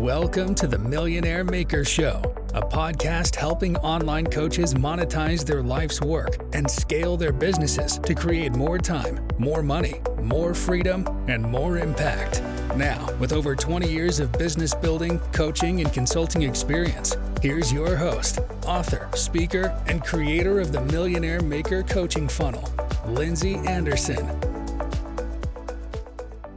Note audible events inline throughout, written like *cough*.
Welcome to the Millionaire Maker Show, a podcast helping online coaches monetize their life's work and scale their businesses to create more time, more money, more freedom, and more impact. Now, with over 20 years of business building, coaching, and consulting experience, here's your host, author, speaker, and creator of the Millionaire Maker Coaching Funnel, Lindsay Anderson.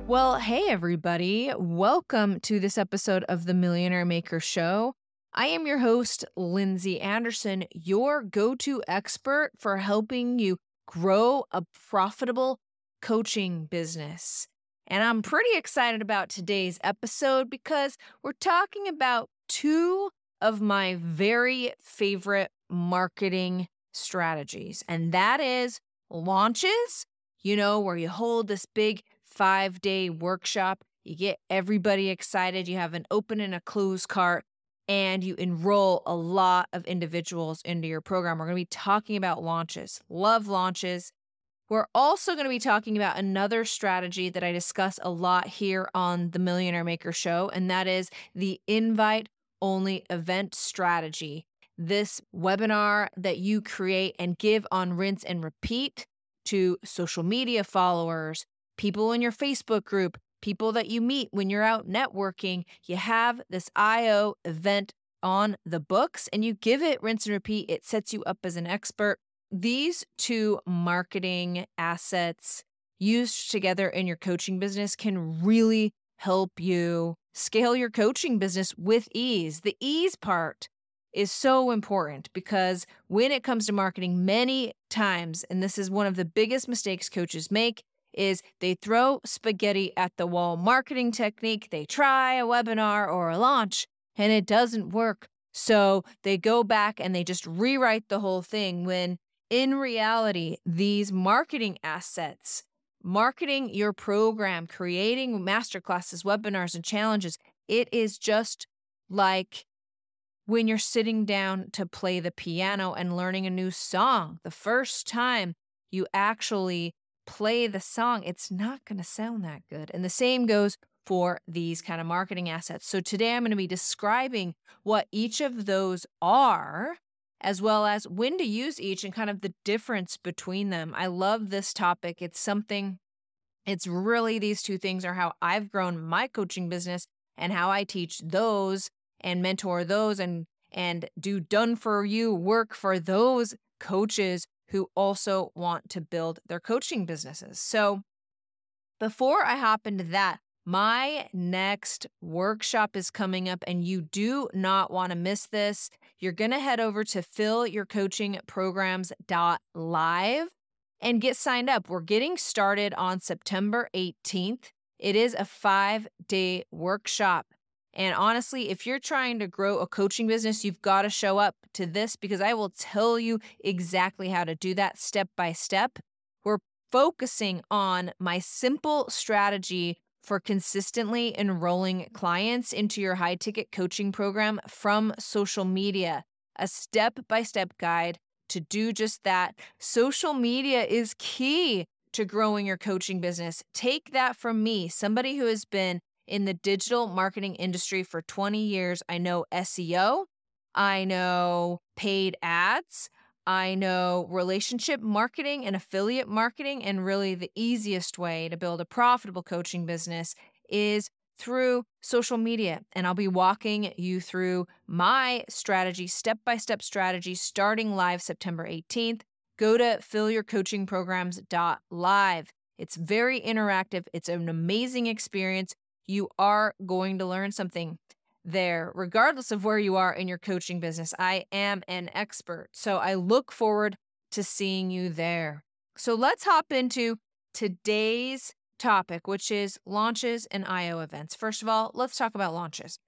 Well, hey, everybody. Welcome to this episode of the Millionaire Maker Show. I am your host, Lindsay Anderson, your go to expert for helping you grow a profitable coaching business. And I'm pretty excited about today's episode because we're talking about two of my very favorite marketing strategies, and that is launches, you know, where you hold this big five day workshop. You get everybody excited. You have an open and a closed cart, and you enroll a lot of individuals into your program. We're going to be talking about launches. Love launches. We're also going to be talking about another strategy that I discuss a lot here on the Millionaire Maker Show, and that is the invite only event strategy. This webinar that you create and give on rinse and repeat to social media followers, people in your Facebook group, people that you meet when you're out networking. You have this IO event on the books and you give it rinse and repeat. It sets you up as an expert. These two marketing assets used together in your coaching business can really help you scale your coaching business with ease. The ease part is so important because when it comes to marketing, many times, and this is one of the biggest mistakes coaches make, is they throw spaghetti at the wall marketing technique. They try a webinar or a launch and it doesn't work. So they go back and they just rewrite the whole thing when in reality, these marketing assets, marketing your program, creating masterclasses, webinars, and challenges, it is just like when you're sitting down to play the piano and learning a new song. The first time you actually play the song, it's not going to sound that good. And the same goes for these kind of marketing assets. So today I'm going to be describing what each of those are, as well as when to use each and kind of the difference between them. I love this topic. It's something, it's really these two things are how I've grown my coaching business and how I teach those and mentor those and and do done for you work for those coaches who also want to build their coaching businesses. So, before I hop into that, my next workshop is coming up, and you do not want to miss this. You're going to head over to fillyourcoachingprograms.live and get signed up. We're getting started on September 18th. It is a five day workshop. And honestly, if you're trying to grow a coaching business, you've got to show up to this because I will tell you exactly how to do that step by step. We're focusing on my simple strategy for consistently enrolling clients into your high ticket coaching program from social media, a step by step guide to do just that. Social media is key to growing your coaching business. Take that from me, somebody who has been in the digital marketing industry for 20 years. I know SEO, I know paid ads, I know relationship marketing and affiliate marketing. And really, the easiest way to build a profitable coaching business is through social media. And I'll be walking you through my strategy, step by step strategy, starting live September 18th. Go to fillyourcoachingprograms.live. It's very interactive, it's an amazing experience you are going to learn something there, regardless of where you are in your coaching business. I am an expert. So I look forward to seeing you there. So let's hop into today's topic, which is launches and IO events. First of all, let's talk about launches.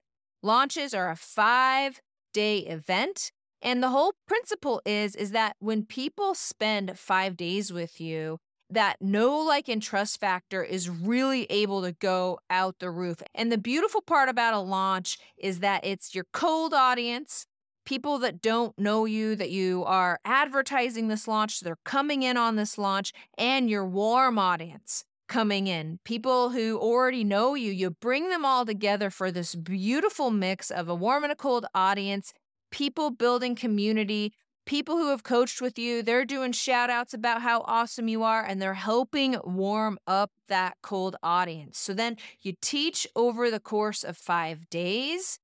Launches are a five day event. And the whole principle is, is that when people spend five days with you, that know, like, and trust factor is really able to go out the roof. And the beautiful part about a launch is that it's your cold audience, people that don't know you, that you are advertising this launch, they're coming in on this launch, and your warm audience coming in, people who already know you. You bring them all together for this beautiful mix of a warm and a cold audience, people building community, people who have coached with you. They're doing shout outs about how awesome you are, and they're helping warm up that cold audience. So then you teach over the course of five days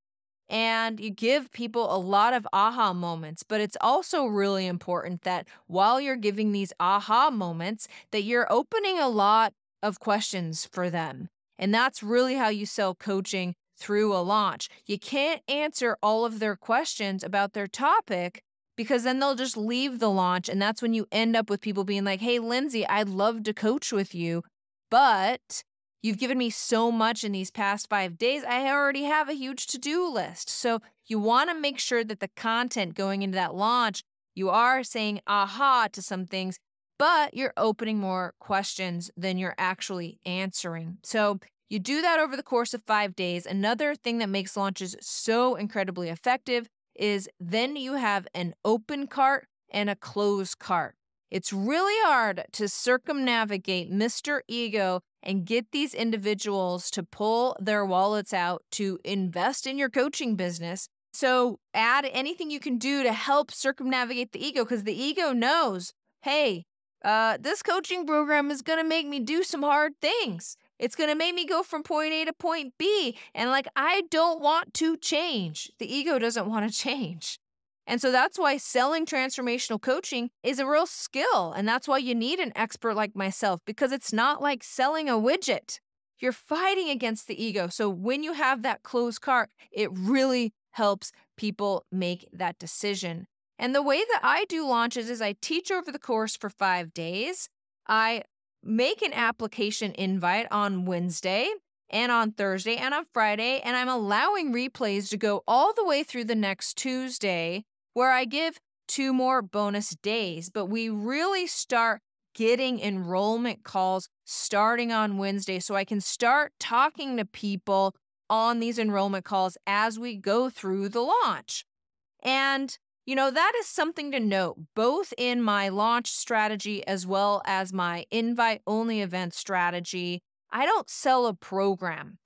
and you give people a lot of aha moments but it's also really important that while you're giving these aha moments that you're opening a lot of questions for them and that's really how you sell coaching through a launch you can't answer all of their questions about their topic because then they'll just leave the launch and that's when you end up with people being like hey lindsay i'd love to coach with you but You've given me so much in these past five days. I already have a huge to do list. So you want to make sure that the content going into that launch, you are saying aha to some things, but you're opening more questions than you're actually answering. So you do that over the course of five days. Another thing that makes launches so incredibly effective is then you have an open cart and a closed cart. It's really hard to circumnavigate Mr. Ego and get these individuals to pull their wallets out to invest in your coaching business. So, add anything you can do to help circumnavigate the ego because the ego knows, hey, uh, this coaching program is going to make me do some hard things. It's going to make me go from point A to point B. And like, I don't want to change. The ego doesn't *laughs* want to change. And so that's why selling transformational coaching is a real skill. And that's why you need an expert like myself because it's not like selling a widget. You're fighting against the ego. So when you have that closed cart, it really helps people make that decision. And the way that I do launches is I teach over the course for five days. I make an application invite on Wednesday and on Thursday and on Friday, and I'm allowing replays to go all the way through the next Tuesday where I give two more bonus days, but we really start getting enrollment calls starting on Wednesday so I can start talking to people on these enrollment calls as we go through the launch. And you know, that is something to note, both in my launch strategy as well as my invite only event strategy. I don't sell a program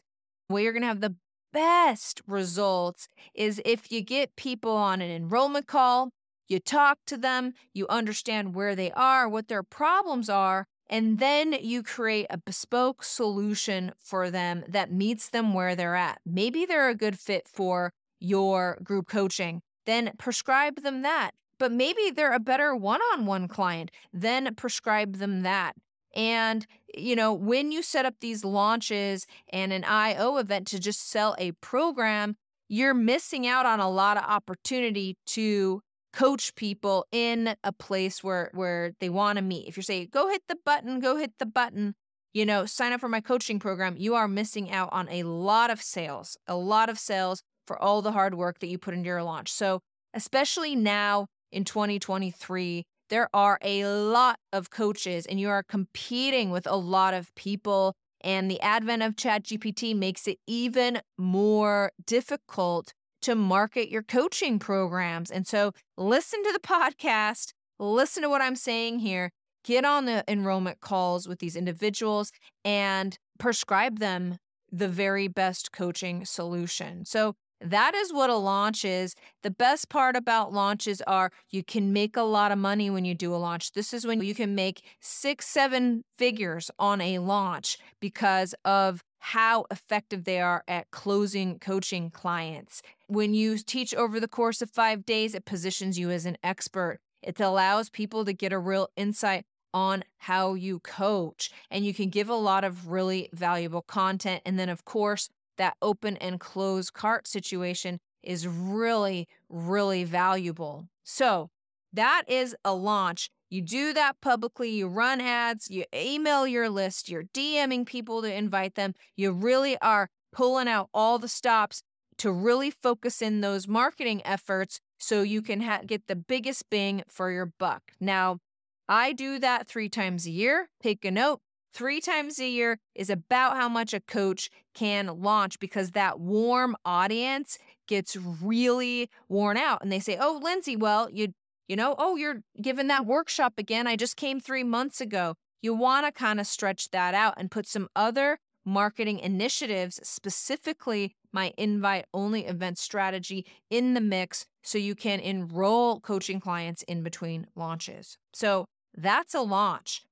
where you're going to have the best results is if you get people on an enrollment call, you talk to them, you understand where they are, what their problems are, and then you create a bespoke solution for them that meets them where they're at. Maybe they're a good fit for your group coaching, then prescribe them that. But maybe they're a better one on one client, then prescribe them that. And, you know, when you set up these launches and an IO event to just sell a program, you're missing out on a lot of opportunity to coach people in a place where where they want to meet. If you're saying, go hit the button, go hit the button, you know, sign up for my coaching program, you are missing out on a lot of sales, a lot of sales for all the hard work that you put into your launch. So, especially now in 2023, there are a lot of coaches and you are competing with a lot of people. And the advent of ChatGPT makes it even more difficult to market your coaching programs. And so listen to the *laughs* podcast, listen to what I'm saying here, get on the enrollment calls with these individuals and prescribe them the very best coaching solution. So that is what a launch is. The best part about launches are you can make a lot of money when you do a launch. This is when you can make six, seven figures on a launch because of how effective they are at closing coaching clients. When you teach over the course of five days, it positions you as an expert. It allows people to get a real insight on how you coach, and you can give a lot of really valuable content. And then, of course, that open and close cart situation is really, really valuable. So that is a launch. You do that publicly, you run ads, you email your list, you're DMing people to invite them. You really are pulling out all the stops to really focus in those marketing efforts so you can ha- get the biggest bang for your buck. Now, I do that three times a year. Take a note three times a year is about how much a coach can launch because that warm audience gets really worn out and they say oh lindsay well you you know oh you're giving that workshop again i just came three months ago you want to kind of stretch that out and put some other marketing initiatives, specifically my invite only event strategy, in the mix so you can enroll coaching clients in between launches. So that's a launch.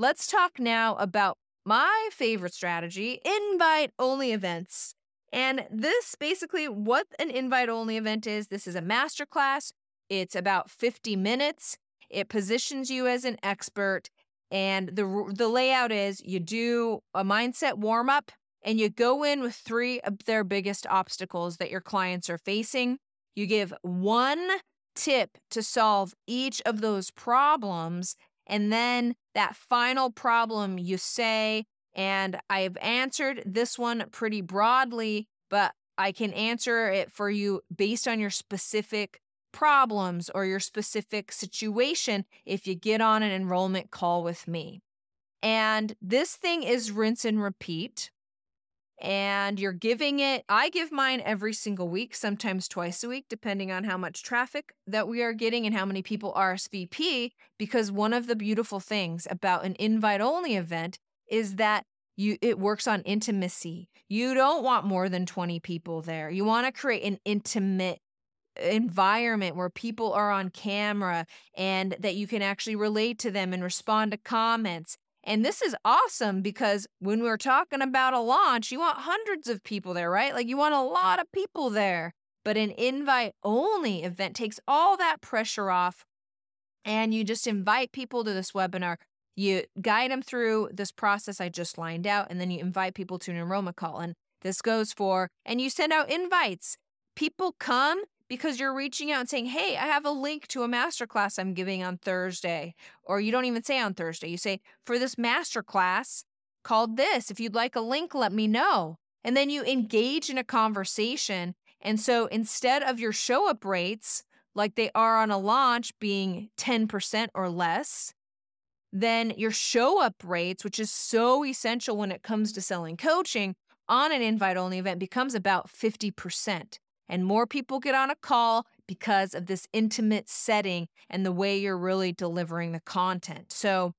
Let's talk now about my favorite strategy invite only events. And this basically what an invite only event is this is a masterclass, it's about 50 minutes. It positions you as an expert and the the layout is you do a mindset warm up and you go in with three of their biggest obstacles that your clients are facing. You give one tip to solve each of those problems and then that final problem you say and I've answered this one pretty broadly, but I can answer it for you based on your specific problems or your specific situation if you get on an enrollment call with me. And this thing is rinse and repeat. And you're giving it, I give mine every single week, sometimes twice a week, depending on how much traffic that we are getting and how many people RSVP. Because one of the beautiful things about an invite only event is that you it works on intimacy. You don't want more than 20 people there. You want to create an intimate environment where people are on camera and that you can actually relate to them and respond to comments. And this is awesome because when we're talking about a launch, you want hundreds of people there, right? Like you want a lot of people there. But an invite only event takes all that pressure off and you just invite people to this webinar. You guide them through this process I just lined out, and then you invite people to an enrollment call. And this goes for, and you send out invites. People come because you're reaching out and saying, Hey, I have a link to a masterclass I'm giving on Thursday. Or you don't even say on Thursday, you say, For this masterclass called this, if you'd like a link, let me know. And then you engage in a conversation. And so instead of your show up rates, like they are on a launch being 10% or less, then your show up rates, which is so essential when it comes to selling coaching on an invite only event, becomes about 50% and more people get on a call because of this intimate setting and the way you're really delivering the content. So,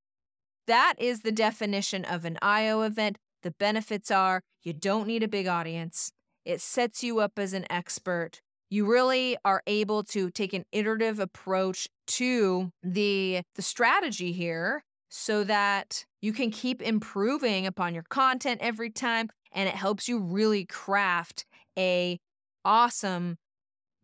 that is the definition of an IO event. The benefits are you don't need a big audience, it sets you up as an expert. You really are able to take an iterative approach to the, the strategy here so that you can keep improving upon your content every time and it helps you really craft a awesome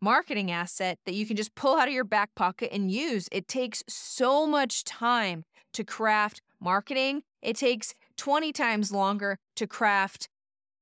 marketing asset that you can just pull out of your back pocket and use. It takes so much time to craft marketing. It takes 20 times longer to craft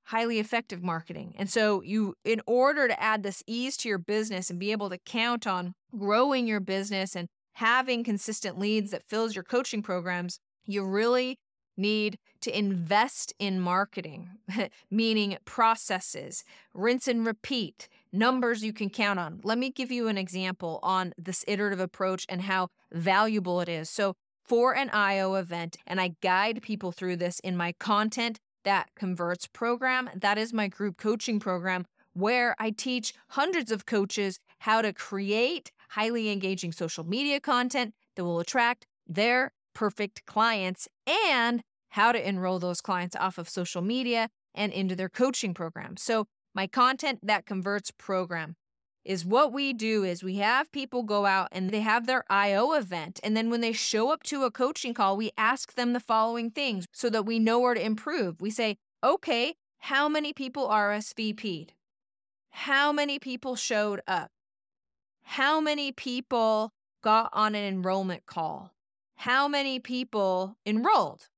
highly effective marketing. And so you in order to add this ease to your business and be able to count on growing your business and having consistent leads that fills your coaching programs, you really need to invest in marketing, *laughs* meaning processes, rinse and repeat, numbers you can count on. Let me give you an example on this iterative approach and how valuable it is. So, for an IO event, and I guide people through this in my content that converts program, that is my group coaching program, where I teach hundreds of coaches how to create highly engaging social media content that will attract their perfect clients and how to enroll those clients off of social media and into their coaching program. So, my content that converts program is what we do is we have people go out and they have their IO event and then when they show up to a coaching call we ask them the following things so that we know where to improve. We say, "Okay, how many people RSVP'd? How many people showed up? How many people got on an enrollment call? How many people enrolled.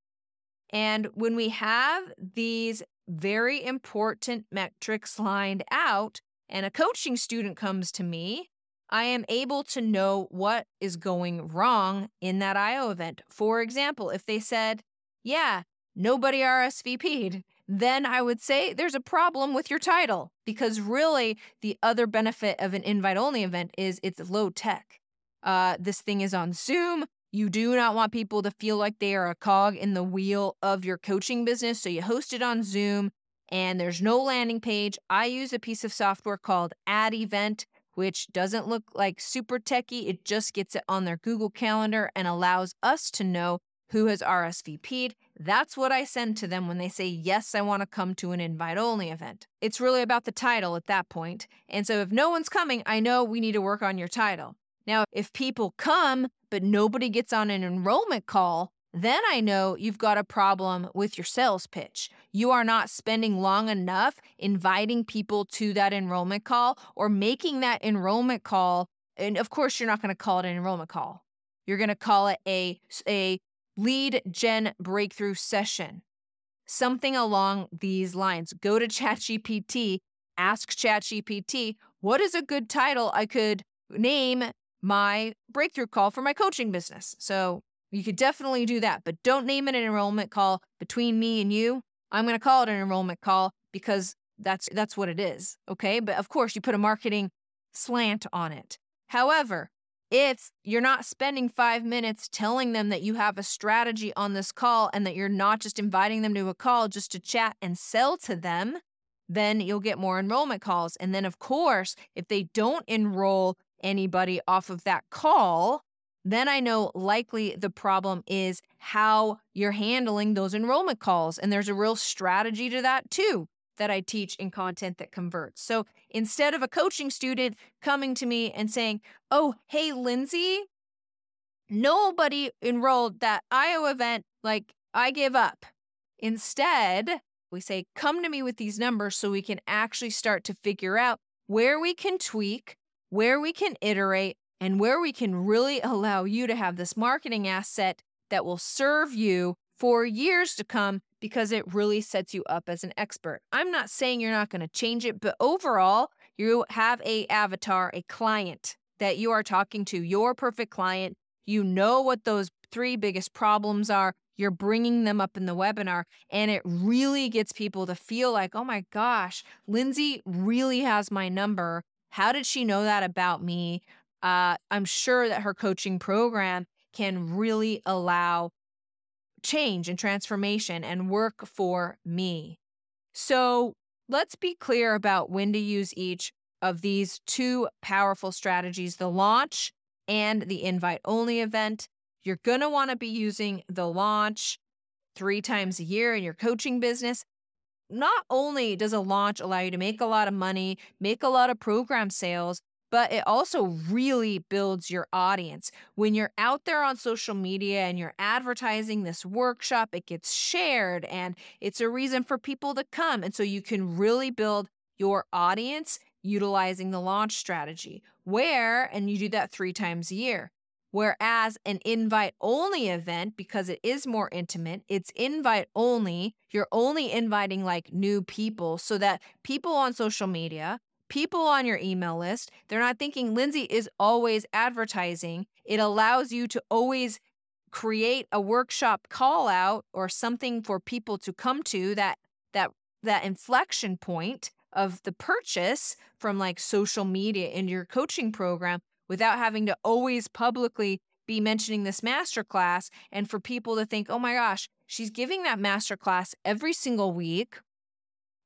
And when we have these very important metrics lined out, and a coaching student comes to me, I am able to know what is going wrong in that IO event. For example, if they said, Yeah, nobody RSVP'd, then I would say there's a problem with your title because really the other benefit of an invite only event is it's low tech. Uh, this thing is on Zoom. You do not want people to feel like they are a cog in the wheel of your coaching business. So you host it on Zoom and there's no landing page. I use a piece of software called AddEvent, which doesn't look like super techy. It just gets it on their Google Calendar and allows us to know who has RSVP'd. That's what I send to them when they say, Yes, I want to come to an invite only event. It's really about the title at that point. And so if no one's coming, I know we need to work on your title. Now, if people come, but nobody gets on an enrollment call, then I know you've got a problem with your sales pitch. You are not spending long enough inviting people to that enrollment call or making that enrollment call. And of course, you're not going to call it an enrollment call. You're going to call it a, a lead gen breakthrough session, something along these lines. Go to *laughs* ChatGPT, ask ChatGPT, what is a good title I could name my breakthrough call for my coaching business? So you could definitely do that, but don't name it an enrollment call between me and you. I'm going to call it an enrollment call because that's that's what it is, okay? But of course, you put a marketing slant on it. However, if you're not spending five minutes telling them that you have a strategy on this call and that you're not just inviting them to a call just to chat and sell to them, then you'll get more enrollment calls. And then, of course, if they don't enroll anybody off of that call, then I know likely the problem is how you're handling those enrollment calls. And there's a real strategy to that too that I teach in content that converts. So instead of a coaching student coming to me and saying, Oh, hey, Lindsay, nobody enrolled that IO event, like I give up. Instead, we say, Come to me with these numbers so we can actually start to figure out where we can tweak, where we can iterate, and where we can really *laughs* allow you to have this marketing asset that will serve you for years to come because it really sets you up as an expert. I'm not saying you're not going to change it, but overall, you have a avatar, a client that you are talking to, your perfect client. You know what those three biggest problems are. You're bringing them up in the webinar, and it really gets people to feel like, oh my gosh, Lindsay really has my number. How did she know that about me? Uh, I'm sure that her coaching program can really allow change and transformation and work for me. So let's be clear about when to use each of these two powerful strategies the launch and the invite only event. You're going to want to be using the launch three times a year in your coaching business. Not only does a launch allow you to make a lot of money, make a lot of program sales, but it also really builds your audience. When you're out there on social media and you're advertising this workshop, it gets shared and it's a reason for people to come. And so you can really build your audience utilizing the launch strategy, where, and you do that three times a year. Whereas an invite only event, because it is more intimate, it's invite only. You're only inviting like new people so that people on social media people on your email list. They're not thinking Lindsay is always advertising. It allows you to always create a workshop call out or something for people to come to that that that inflection point of the purchase from like social media in your coaching program without having to always publicly be mentioning this masterclass and for people to think, "Oh my gosh, she's giving that masterclass every single week.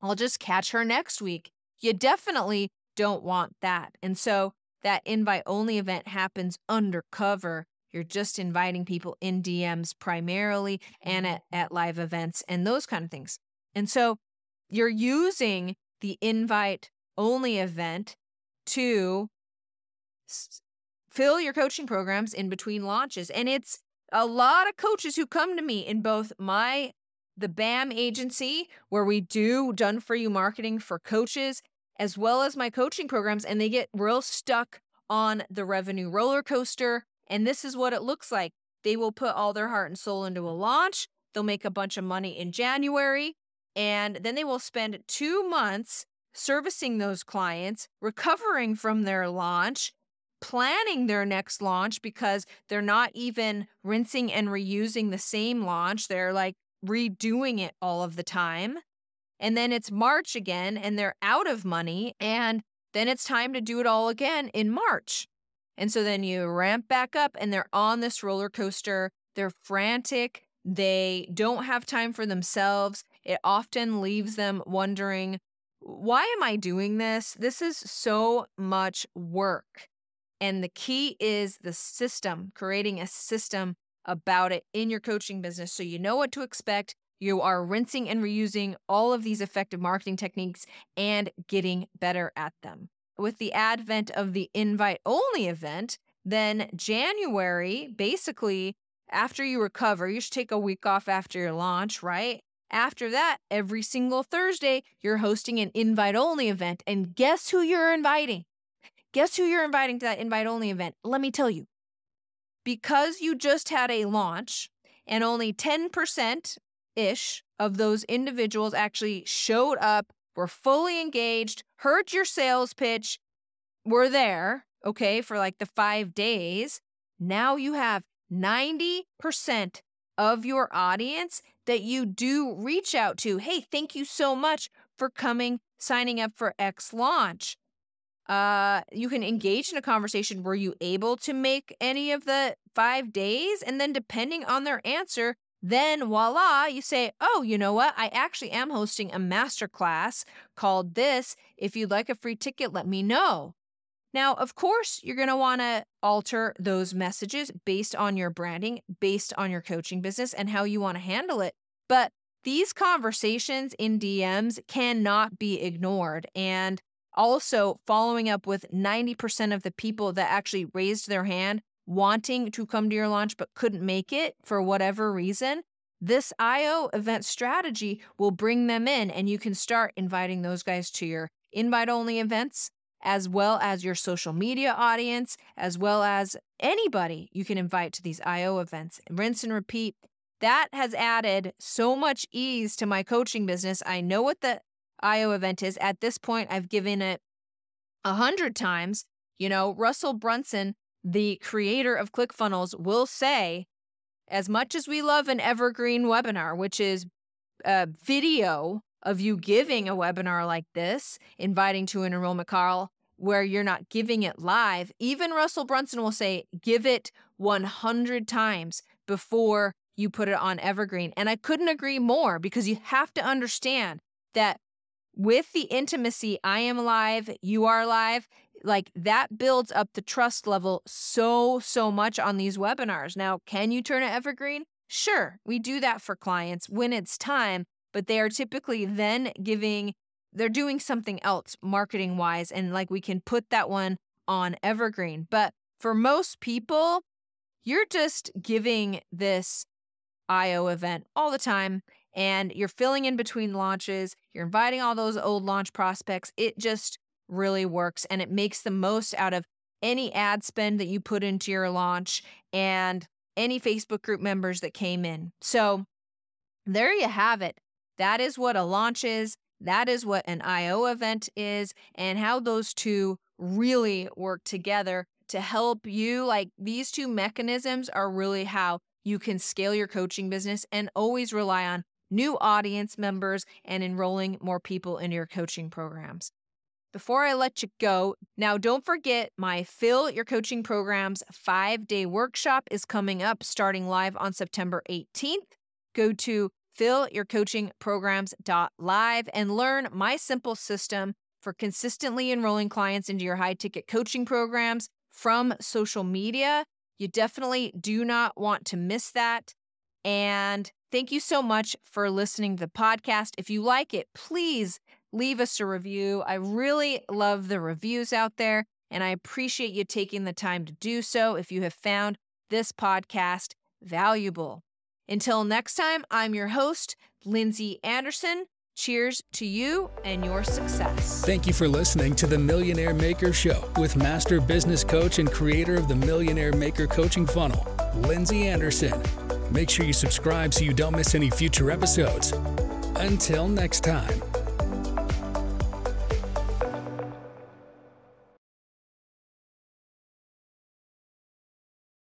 I'll just catch her next week." You definitely don't want that. And so that invite only event happens undercover. You're just inviting people in DMs primarily and at, mm-hmm. at live events and those kind of things. And so you're using the invite only event to fill your coaching programs in between launches. And it's a lot of coaches who come to me in both my the BAM agency where we do done for you marketing for coaches as well as my coaching programs, and they get real stuck on the revenue roller coaster. And this is what it looks like. They will put all their heart and soul into a launch. They'll make a bunch of money in January, and then they will spend two months servicing those clients, recovering from their launch, planning their next launch because they're not even rinsing and reusing the same launch. They're like redoing it all of the time. And then it's March again and they're out of money. And then it's time to do it all again in March. And so then you ramp back up and they're on this roller coaster. They're frantic. They don't have time for themselves. It often leaves them wondering, why am I doing this? This is so much work. And the key is the system, creating a system about it in your coaching business so you know what to expect. You are rinsing and reusing all of these effective marketing techniques and getting better at them. With the advent of the invite only event, then January, basically, after you recover, you should take a week off after your launch, right? After that, every single Thursday, you're hosting an invite only event. And guess who you're inviting? Guess who you're inviting to that invite only event? Let me tell you. Because you just had a launch and only 10% ish of those individuals actually showed up, were fully engaged, heard your sales pitch, were there, okay, for like the five days. Now you have 90% of your audience that you do reach out to. Hey, thank you so much for coming, signing up for X launch. Uh, you can engage in a conversation. Were you able to make any of the five days? And then, depending on their answer, then voila, you say, Oh, you know what? I actually am hosting a masterclass called this. If you'd like a free ticket, let me know. Now, of course, you're going to want to alter those messages based on your branding, based on your coaching business, and how you want to handle it. But these conversations in DMs cannot be ignored. And also, following up with 90% of the people that actually raised their hand wanting to come to your launch but couldn't make it for whatever reason, this IO event strategy will bring them in and you can start inviting those guys to your invite only events as well as your social media audience, as well as anybody you can invite to these IO events. Rinse and repeat. That has added so much ease to my coaching business. I know what the IO event is. At this point, I've given it a hundred times. You know, Russell Brunson, the creator of ClickFunnels, will say, as much as we love an evergreen webinar, which is a video of you giving a webinar like this, inviting to an enrollment call where you're not giving it live, even Russell Brunson will say, give it 100 times before you put it on Evergreen. And I couldn't agree more because you have to understand that with the intimacy, I am live, you are live, like that builds up the trust level so, so much on these webinars. Now, can you turn it evergreen? Sure, we do that for clients when it's time, but they are typically then giving they're doing something else marketing wise and like we can put that one on evergreen but for most people you're just giving this io event all the time and you're filling in between launches you're inviting all those old launch prospects it just really works and it makes the most out of any ad spend that you put into your launch and any facebook group members that came in so there you have it that is what a launch is. That is what an IO event is, and how those two really work together to help you. Like these two mechanisms are really how you can scale your coaching business and always rely on new audience members and enrolling more people in your coaching programs. Before I let you go, now don't forget my Fill Your Coaching Programs five day workshop is coming up starting live on September 18th. Go to fillyourcoachingprograms.live and learn my simple system for consistently enrolling clients into your high ticket coaching programs from social media. You definitely do not want to miss that. And thank you so much for listening to the podcast. If you like it, please leave us a review. I really love the reviews out there, and I appreciate you taking the time to do so if you have found this podcast valuable. Until next time, I'm your host, Lindsay Anderson. Cheers to you and your success. Thank you for listening to the Millionaire Maker Show with master business coach and creator of the Millionaire Maker coaching funnel, Lindsay Anderson. Make sure you subscribe so you don't miss any future episodes. Until next time.